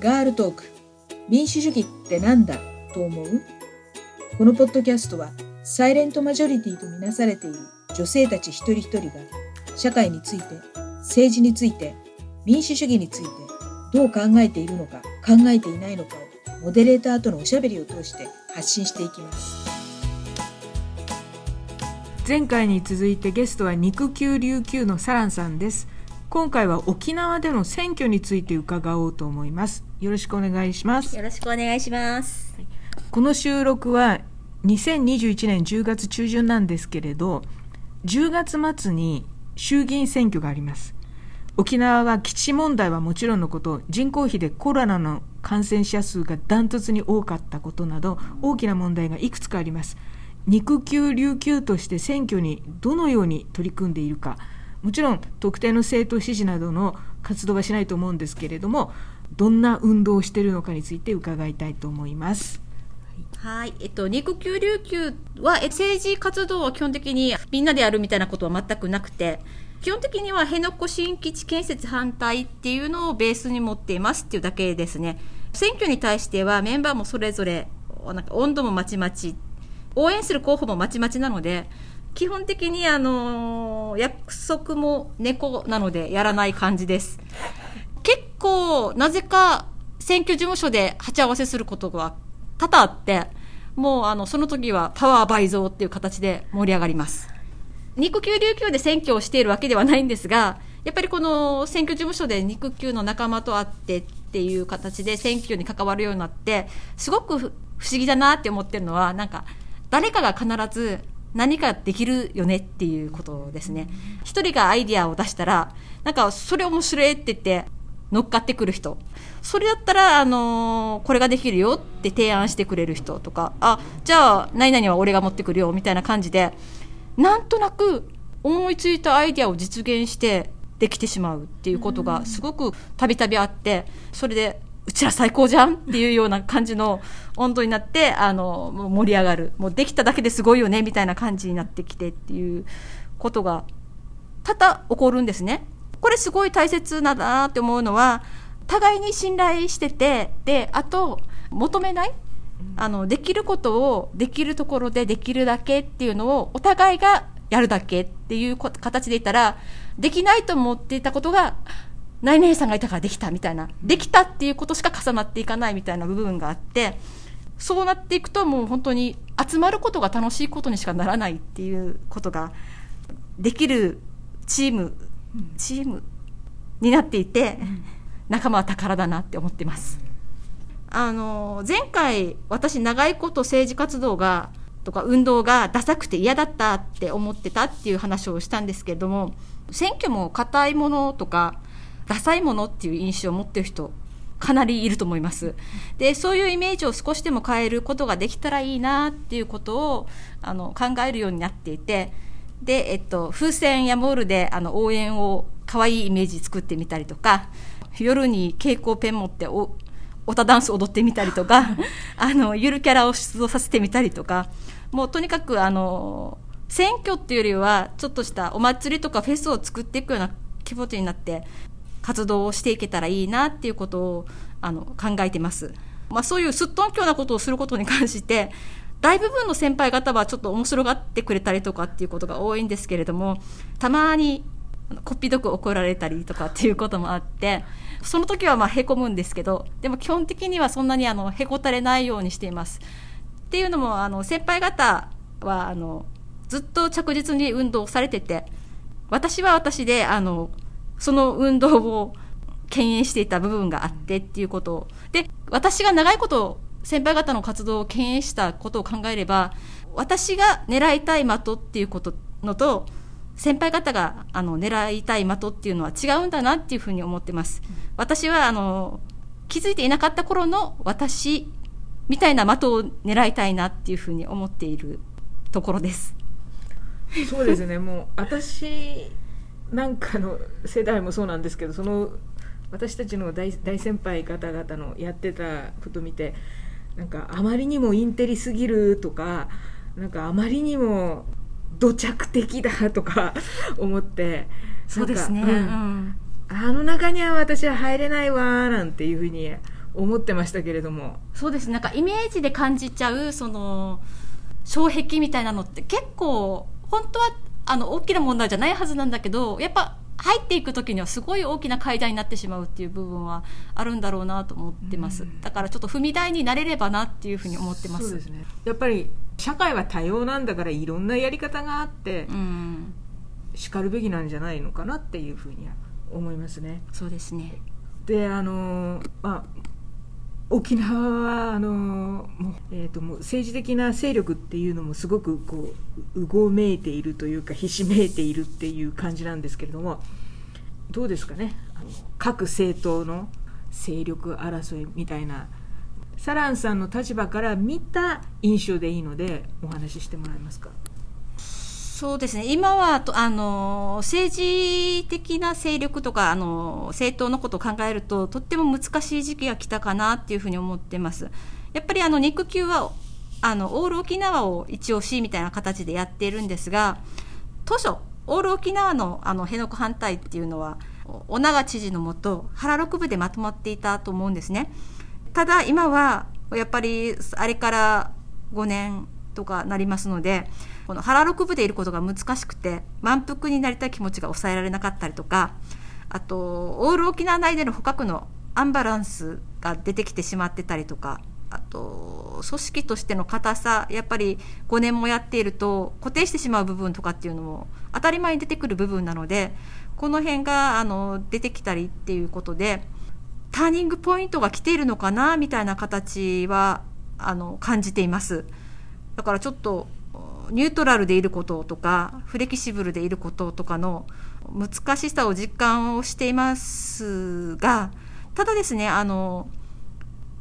ガールトーク。民主主義ってなんだ？と思う？このポッドキャストはサイレントマジョリティとみなされている女性たち一人一人が社会について政治について民主主義についてどう考えているのか考えていないのかをモデレーターとのおしゃべりを通して発信していきます。前回に続いてゲストは肉球琉球のサランさんです。今回は沖縄での選挙について伺おうと思います。よろしくお願いします。よろしくお願いします。この収録は2021年10月中旬なんですけれど10月末に衆議院選挙があります。沖縄は基地問題はもちろんのこと人口比でコロナの感染者数がダントツに多かったことなど大きな問題がいくつかあります。肉球琉球として選挙にどのように取り組んでいるかもちろん特定の政党支持などの活動はしないと思うんですけれどもどんな運動をしているのかについて伺いたいと思います。はい。えっと、肉球琉球は政治活動は基本的にみんなでやるみたいなことは全くなくて、基本的には辺野古新基地建設反対っていうのをベースに持っていますっていうだけですね。選挙に対してはメンバーもそれぞれ、なんか温度もまちまち、応援する候補もまちまちなので、基本的にあの、約束も猫なのでやらない感じです。結構、なぜか選挙事務所で鉢合わせすることが多々あって、もうあの、その時はパワー倍増っていう形で盛り上がります。肉球琉球で選挙をしているわけではないんですが、やっぱりこの選挙事務所で肉球の仲間と会ってっていう形で選挙に関わるようになって、すごく不思議だなって思ってるのは、なんか、誰かが必ず何かできるよねっていうことですね。一人がアイディアを出したら、なんかそれ面白いって言って乗っかってくる人。それだったら、あのー、これができるよって提案してくれる人とか、あ、じゃあ、何々は俺が持ってくるよみたいな感じで、なんとなく思いついたアイディアを実現してできてしまうっていうことがすごくたびたびあって、それでうちら最高じゃんっていうような感じの温度になって、あの、盛り上がる。もうできただけですごいよね、みたいな感じになってきてっていうことが多々起こるんですね。これすごい大切なんだなって思うのは、互いに信頼してて、で、あと、求めないあの、できることをできるところでできるだけっていうのをお互いがやるだけっていう形で言ったら、できないと思っていたことが何々さんがいたからできたみたいな、できたっていうことしか重なっていかないみたいな部分があって、そうなっていくともう本当に集まることが楽しいことにしかならないっていうことができるチーム、チームになっていて、仲間は宝だなって思ってます。あの、前回私長いこと政治活動がとか運動がダサくて嫌だったって思ってたっていう話をしたんですけれども、選挙も硬いものとかダサいものっていう印象を持ってる人かなりいると思います。で、そういうイメージを少しでも変えることができたらいいなっていうことをあの考えるようになっていて、で、えっと、風船やモールであの応援を可愛いイメージ作ってみたりとか、夜に蛍光ペン持ってお、オタダンス踊ってみたりとか、あの、ゆるキャラを出動させてみたりとか、もうとにかくあの、選挙っていうよりは、ちょっとしたお祭りとかフェスを作っていくような気持ちになって、活動をしていけたらいいなっていうことをあの考えてます。まあ、そういうすっとんきょうなことをすることに関して大部分の先輩方はちょっと面白がってくれたりとかっていうことが多いんですけれどもたまにこっぴどく怒られたりとかっていうこともあってその時はまあへこむんですけどでも基本的にはそんなにあのへこたれないようにしています。っていうのもあの先輩方はあのずっと着実に運動されてて私は私であのその運動を牽引していた部分があってっていうこと。で、私が長いこと先輩方の活動を牽引したことを考えれば、私が狙いたい的っていうことのと、先輩方があの狙いたい的っていうのは違うんだなっていうふうに思ってます。私はあの気づいていなかった頃の私みたいな的を狙いたいなっていうふうに思っているところです。そうですね。もう私なんかの世代もそうなんですけどその私たちの大大先輩方々のやってたこと見てなんかあまりにもインテリすぎるとかなんかあまりにも土着的だとか思ってそうですね、うん、あの中には私は入れないわなんていうふうに思ってましたけれども。そうです。なんかイメージで感じちゃうその障壁みたいなのって結構本当はあの大きな問題じゃないはずなんだけどやっぱ入っていく時にはすごい大きな階段になってしまうっていう部分はあるんだろうなと思ってます、だからちょっと踏み台になれればなっていうふうに思ってます。そうですね。やっぱり社会は多様なんだからいろんなやり方があって、うん。しかるべきなんじゃないのかなっていうふうには思いますね。そうですね。であのまあ沖縄はあのもう、えー、ともう政治的な勢力っていうのもすごくこううごめいているというかひしめいているっていう感じなんですけれどもどうですかね？あの各政党の勢力争いみたいなサランさんの立場から見た印象でいいのでお話ししてもらえますか？そうですね。今はとあの政治的な勢力とかあの政党のことを考えるととっても難しい時期が来たかなっていうふうに思ってます。やっぱりあの肉球はあのオール沖縄を一押しみたいな形でやっているんですが当初オール沖縄のあの辺野古反対っていうのは小長知事のもと原六部でまとまっていたと思うんですね。ただ今はやっぱりあれから5年とかなりますのでこの腹六部でいることが難しくて満腹になりたい気持ちが抑えられなかったりとかあとオール沖縄内での捕獲のアンバランスが出てきてしまってたりとかあと組織としての硬さやっぱり5年もやっていると固定してしまう部分とかっていうのも当たり前に出てくる部分なのでこの辺があの出てきたりっていうことでターニングポイントが来ているのかなみたいな形はあの感じています。だからちょっとニュートラルでいることとかフレキシブルでいることとかの難しさを実感をしていますがただですねあの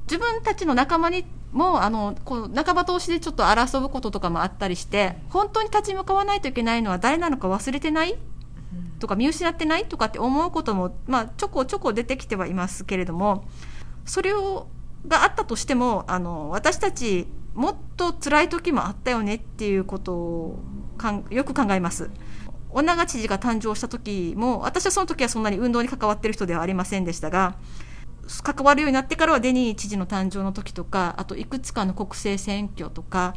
自分たちの仲間にもあのこう仲間同士でちょっと争うこととかもあったりして本当に立ち向かわないといけないのは誰なのか忘れてない？とか見失ってない？とかって思うことも、まあ、ちょこちょこ出てきてはいますけれどもそれをがあったとしてもあの私たちもっと辛い時もあったよねっていうことをかんよく考えます。女長知事が誕生した時も私はその時はそんなに運動に関わってる人ではありませんでしたが関わるようになってからはデニー知事の誕生の時とかあといくつかの国政選挙とか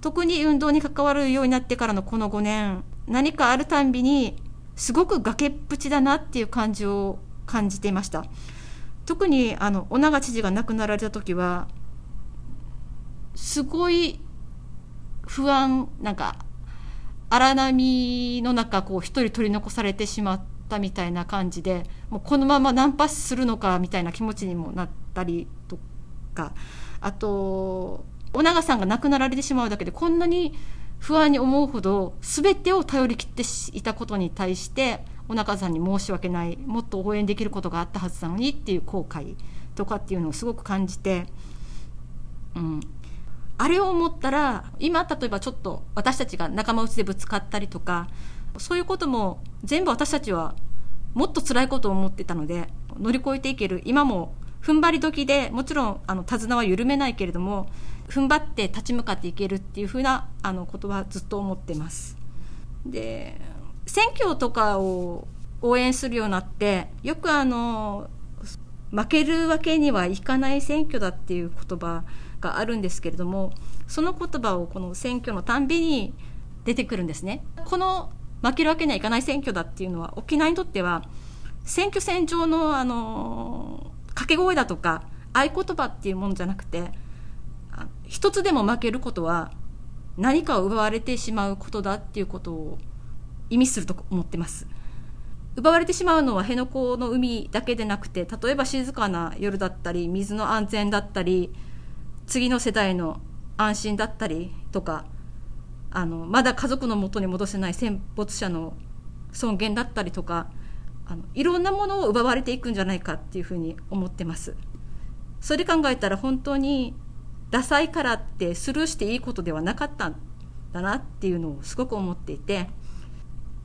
特に運動に関わるようになってからのこの5年何かあるたんびにすごく崖っぷちだなっていう感じを感じていました特にあの女長知事が亡くなられた時はすごい不安なんか荒波の中こう一人取り残されてしまったみたいな感じでもうこのままナンパするのかみたいな気持ちにもなったりとかあと尾長さんが亡くなられてしまうだけでこんなに不安に思うほど全てを頼り切っていたことに対して尾長さんに申し訳ないもっと応援できることがあったはずなのにっていう後悔とかっていうのをすごく感じて、うん、あれを思ったら今例えばちょっと私たちが仲間内でぶつかったりとかそういうことも全部私たちはもっと辛いことを思ってたので乗り越えていける今も踏ん張り時でもちろんあの手綱は緩めないけれども踏ん張って立ち向かっていけるっていうふうなあのことはずっと思ってます。で選挙とかを応援するようになってよくあの負けるわけにはいかない選挙だっていう言葉があるんですけれどもその言葉をこの選挙のたんびに出てくるんですね。この負けるわけにはいかない選挙だっていうのは沖縄にとっては選挙戦上のあの掛け声だとか合言葉っていうものじゃなくて一つでも負けることは何かを奪われてしまうことだっていうことを意味すると思ってます奪われてしまうのは辺野古の海だけでなくて例えば静かな夜だったり水の安全だったり次の世代の安心だったりとかあのまだ家族のもとに戻せない戦没者の尊厳だったりとかあのいろんなものを奪われていくんじゃないかっていうふうに思ってます。それ考えたら本当にダサいからってスルーしていいことではなかったんだなっていうのをすごく思っていて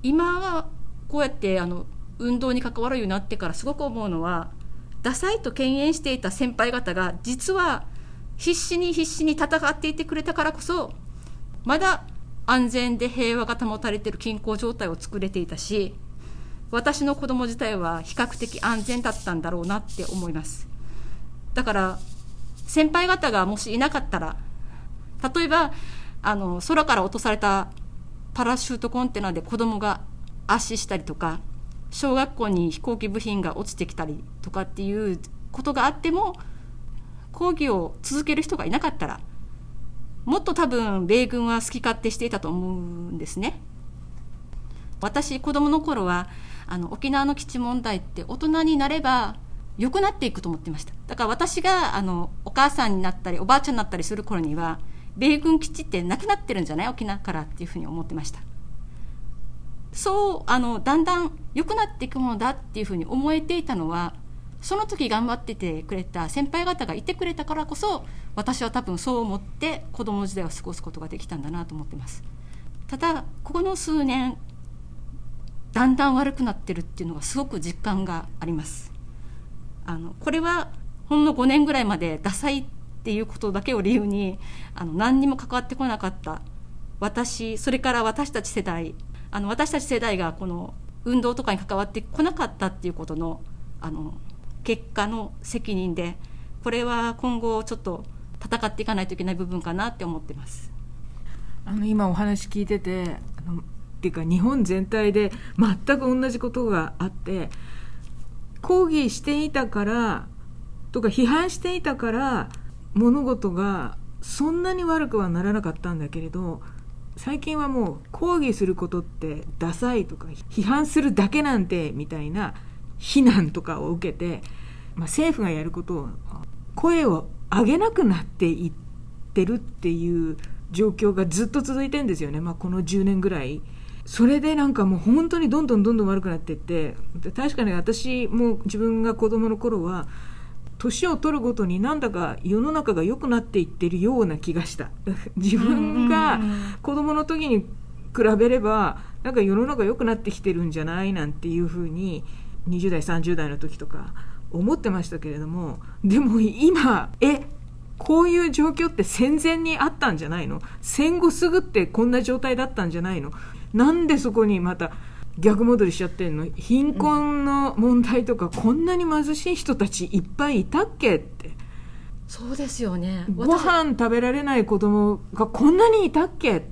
今はこうやってあの運動に関わるようになってからすごく思うのはダサいと敬遠していた先輩方が実は必死に必死に戦っていてくれたからこそまだ安全で平和が保たれている均衡状態を作れていたし私の子供自体は比較的安全だったんだろうなって思います。だから先輩方がもしいなかったら例えばあの空から落とされたパラシュートコンテナで子供が圧死したりとか小学校に飛行機部品が落ちてきたりとかっていうことがあっても講義を続ける人がいなかったらもっと多分米軍は好き勝手していたと思うんですね。私子供の頃はあの沖縄の基地問題って大人になれば良くなっていくと思ってました。だから私があのお母さんになったりおばあちゃんになったりする頃には米軍基地ってなくなってるんじゃない？沖縄からっていうふうに思ってました。そうあのだんだん良くなっていくものだっていうふうに思えていたのはその時頑張っててくれた先輩方がいてくれたからこそ私は多分そう思って子供時代を過ごすことができたんだなと思ってます。ただここの数年だんだん悪くなってるっていうのがすごく実感があります。あのこれはほんの5年ぐらいまでダサいっていうことだけを理由にあの何にも関わってこなかった。私それから私たち世代。あの私たち世代がこの運動とかに関わってこなかったっていうことのあの結果の責任でこれは今後ちょっと戦っていかないといけない部分かなって思ってます。あの今お話聞いててあのっていうか日本全体で全く同じことがあって抗議していたからとか批判していたから物事がそんなに悪くはならなかったんだけれど最近はもう抗議することってダサいとか批判するだけなんてみたいな非難とかを受けて、まあ、政府がやることを声を上げなくなっていってるっていう状況がずっと続いてるんですよね、まあ、この10年ぐらい。それでなんかもう本当にどんどんどんどん悪くなっていって。確かに私も自分が子供の頃は年を取るごとになんだか世の中が良くなっていってるような気がした。自分が子供の時に比べればなんか世の中良くなってきてるんじゃないなんていうふうに20代30代の時とか思ってましたけれどもでも今えこういう状況って戦前にあったんじゃないの？戦後すぐってこんな状態だったんじゃないの？なんでそこにまた逆戻りしちゃってんの？貧困の問題とか、こんなに貧しい人たちいっぱいいたっけって。そうですよね。ご飯食べられない子供がこんなにいたっけって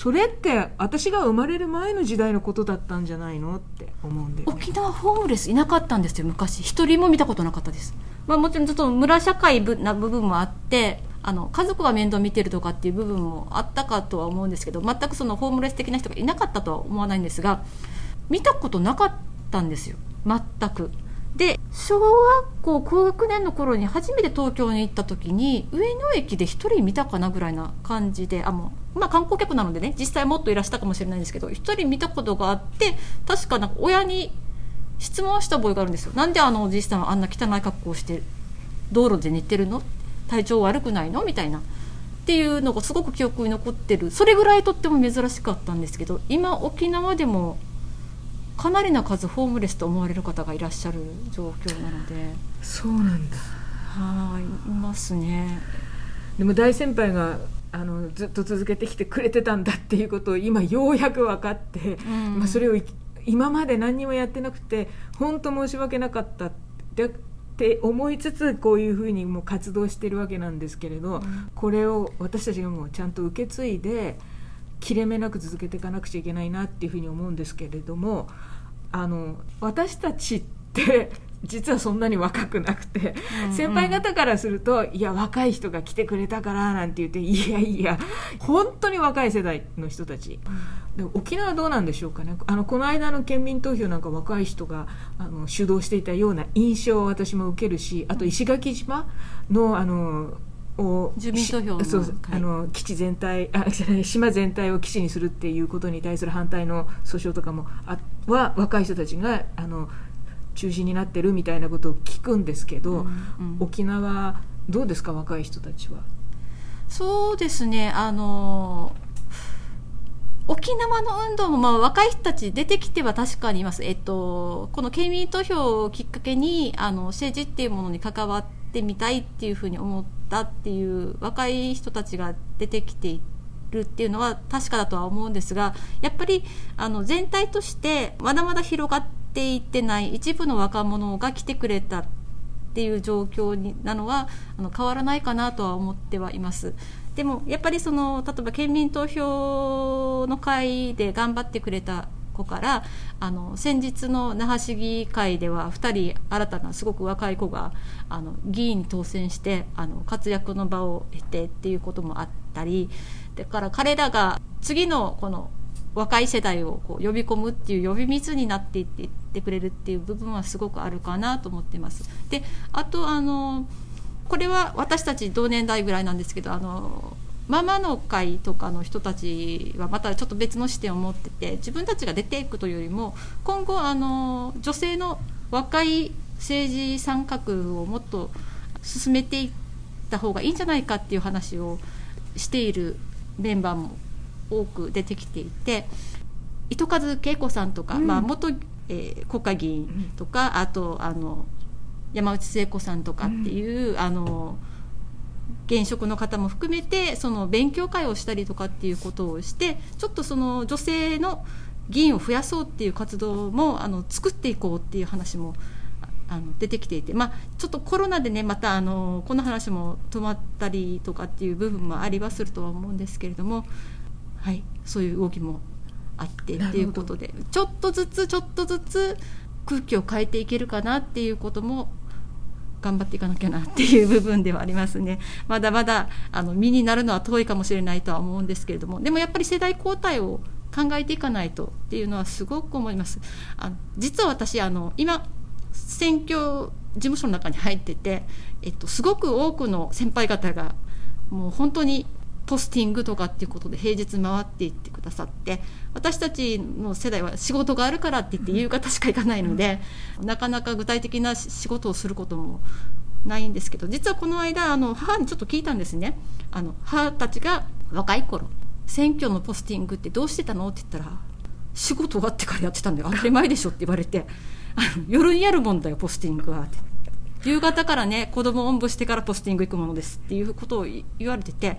それって私が生まれる前の時代のことだったんじゃないのって思うんで、ね、沖縄ホームレスいなかったんですよ昔。一人も見たことなかったです、まあ、もちろんちょっと村社会な部分もあってあの家族が面倒見てるとかっていう部分もあったかとは思うんですけど全くそのホームレス的な人がいなかったとは思わないんですが見たことなかったんですよ。全く。で小学校高学年の頃に初めて東京に行った時に上野駅で1人見たかなぐらいな感じであもう、まあ、観光客なのでね実際もっといらしたかもしれないんですけど1人見たことがあって確かなんか親に質問した覚えがあるんですよ。なんであのおじいさんはあんな汚い格好をして道路で寝てるの？体調悪くないの？みたいな。っていうのがすごく記憶に残ってる。それぐらいとっても珍しかったんですけど今沖縄でもかなりの数ホームレスと思われる方がいらっしゃる状況なので。そうなんだ。はいいますね。でも大先輩があのずっと続けてきてくれてたんだっていうことを今ようやく分かって、うん、まあ、それを今まで何にもやってなくて本当申し訳なかったって思いつつこういうふうにもう活動してるわけなんですけれど、うん、これを私たちがもうちゃんと受け継いで切れ目なく続けていかなくちゃいけないなっていうふうに思うんですけれどもあの私たちって 実はそんなに若くなくて、うんうん、先輩方からするといや若い人が来てくれたからなんて言っていやいや本当に若い世代の人たち、で沖縄はどうなんでしょうかね。あのこの間の県民投票なんか若い人があの主導していたような印象を私も受けるしあと石垣島のあのを住民投票のそうあの基地全体あ島全体を基地にするっていうことに対する反対の訴訟とかもあは若い人たちがあの中心になってるみたいなことを聞くんですけど、うんうん、沖縄どうですか若い人たちは？そうですねあの沖縄の運動もまあ若い人たち出てきては確かにいます、えっと、この県民投票をきっかけにあの政治っていうものに関わってみたいっていうふうに思ったっていう若い人たちが出てきているっていうのは確かだとは思うんですがやっぱりあの全体としてまだまだ広がっていってない一部の若者が来てくれたっていう状況になのはあの変わらないかなとは思ってはいます。でもやっぱりその例えば県民投票の会で頑張ってくれた子からあの先日の那覇市議会では2人新たなすごく若い子があの議員に当選してあの活躍の場を得てっていうこともあったりだから彼らが次のこの若い世代をこう呼び込むっていう呼び水になっていっていってくれるっていう部分はすごくあるかなと思ってます。であとあのこれは私たち同年代ぐらいなんですけどあのママの会とかの人たちはまたちょっと別の視点を持ってて自分たちが出ていくというよりも今後あの女性の若い政治参画をもっと進めていった方がいいんじゃないかっていう話をしているメンバーも多く出てきていて糸数恵子さんとか、うん、まあ、元、えー、国会議員とか、うん、あとあの山内聖子さんとかっていう、うん、あの現職の方も含めてその勉強会をしたりとかっていうことをしてちょっとその女性の議員を増やそうっていう活動もあの作っていこうっていう話もあの出てきていて、まあ、ちょっとコロナでねまたあのこの話も止まったりとかっていう部分もありはするとは思うんですけれども、はい、そういう動きもあってっていうことでちょっとずつちょっとずつ空気を変えていけるかなっていうことも頑張っていかなきゃなっていう部分ではありますね。まだまだあの身になるのは遠いかもしれないとは思うんですけれども、でもやっぱり世代交代を考えていかないとっていうのはすごく思います。あの実は私あの今選挙事務所の中に入ってて、えっと、すごく多くの先輩方がもう本当にポスティングとかっていうことで平日回っていってくださって私たちの世代は仕事があるからって言って夕方しか行かないので、なかなか具体的な仕事をすることもないんですけど実はこの間あの母にちょっと聞いたんですね。あの母たちが若い頃選挙のポスティングってどうしてたのって言ったら仕事終わってからやってたんだよ。当たり前でしょって言われてあの夜にやるもんだよポスティングはって。夕方からね子供おんぶしてからポスティング行くものですっていうことを言われてて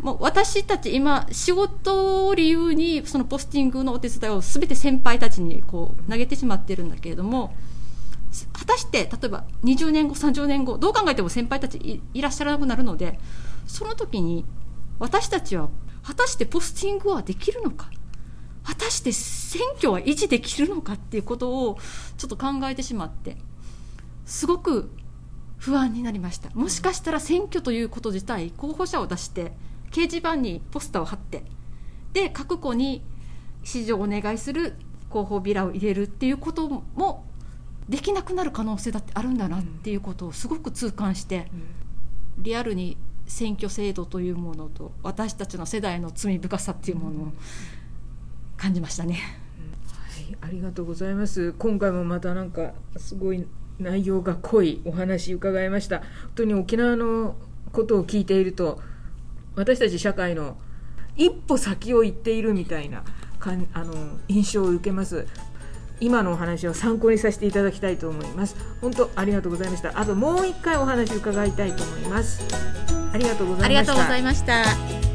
もう私たち今仕事を理由にそのポスティングのお手伝いを全て先輩たちにこう投げてしまってるんだけれども果たして例えば20年後30年後どう考えても先輩たちいらっしゃらなくなるのでその時に私たちは果たしてポスティングはできるのか？果たして選挙は維持できるのかっていうことをちょっと考えてしまってすごく不安になりました。もしかしたら選挙ということ自体候補者を出して掲示板にポスターを貼ってで各子に支持をお願いする広報ビラを入れるっていうこともできなくなる可能性だってあるんだなっていうことをすごく痛感してリアルに選挙制度というものと私たちの世代の罪深さっていうものを感じましたね。はい、ありがとうございます。今回もまたなんかすごい内容が濃いお話伺いました。本当に沖縄のことを聞いていると私たち社会の一歩先を行っているみたいなかんあの印象を受けます。今のお話を参考にさせていただきたいと思います。本当ありがとうございました。あともう一回お話伺いたいと思います。ありがとうございました。ありがとうございました。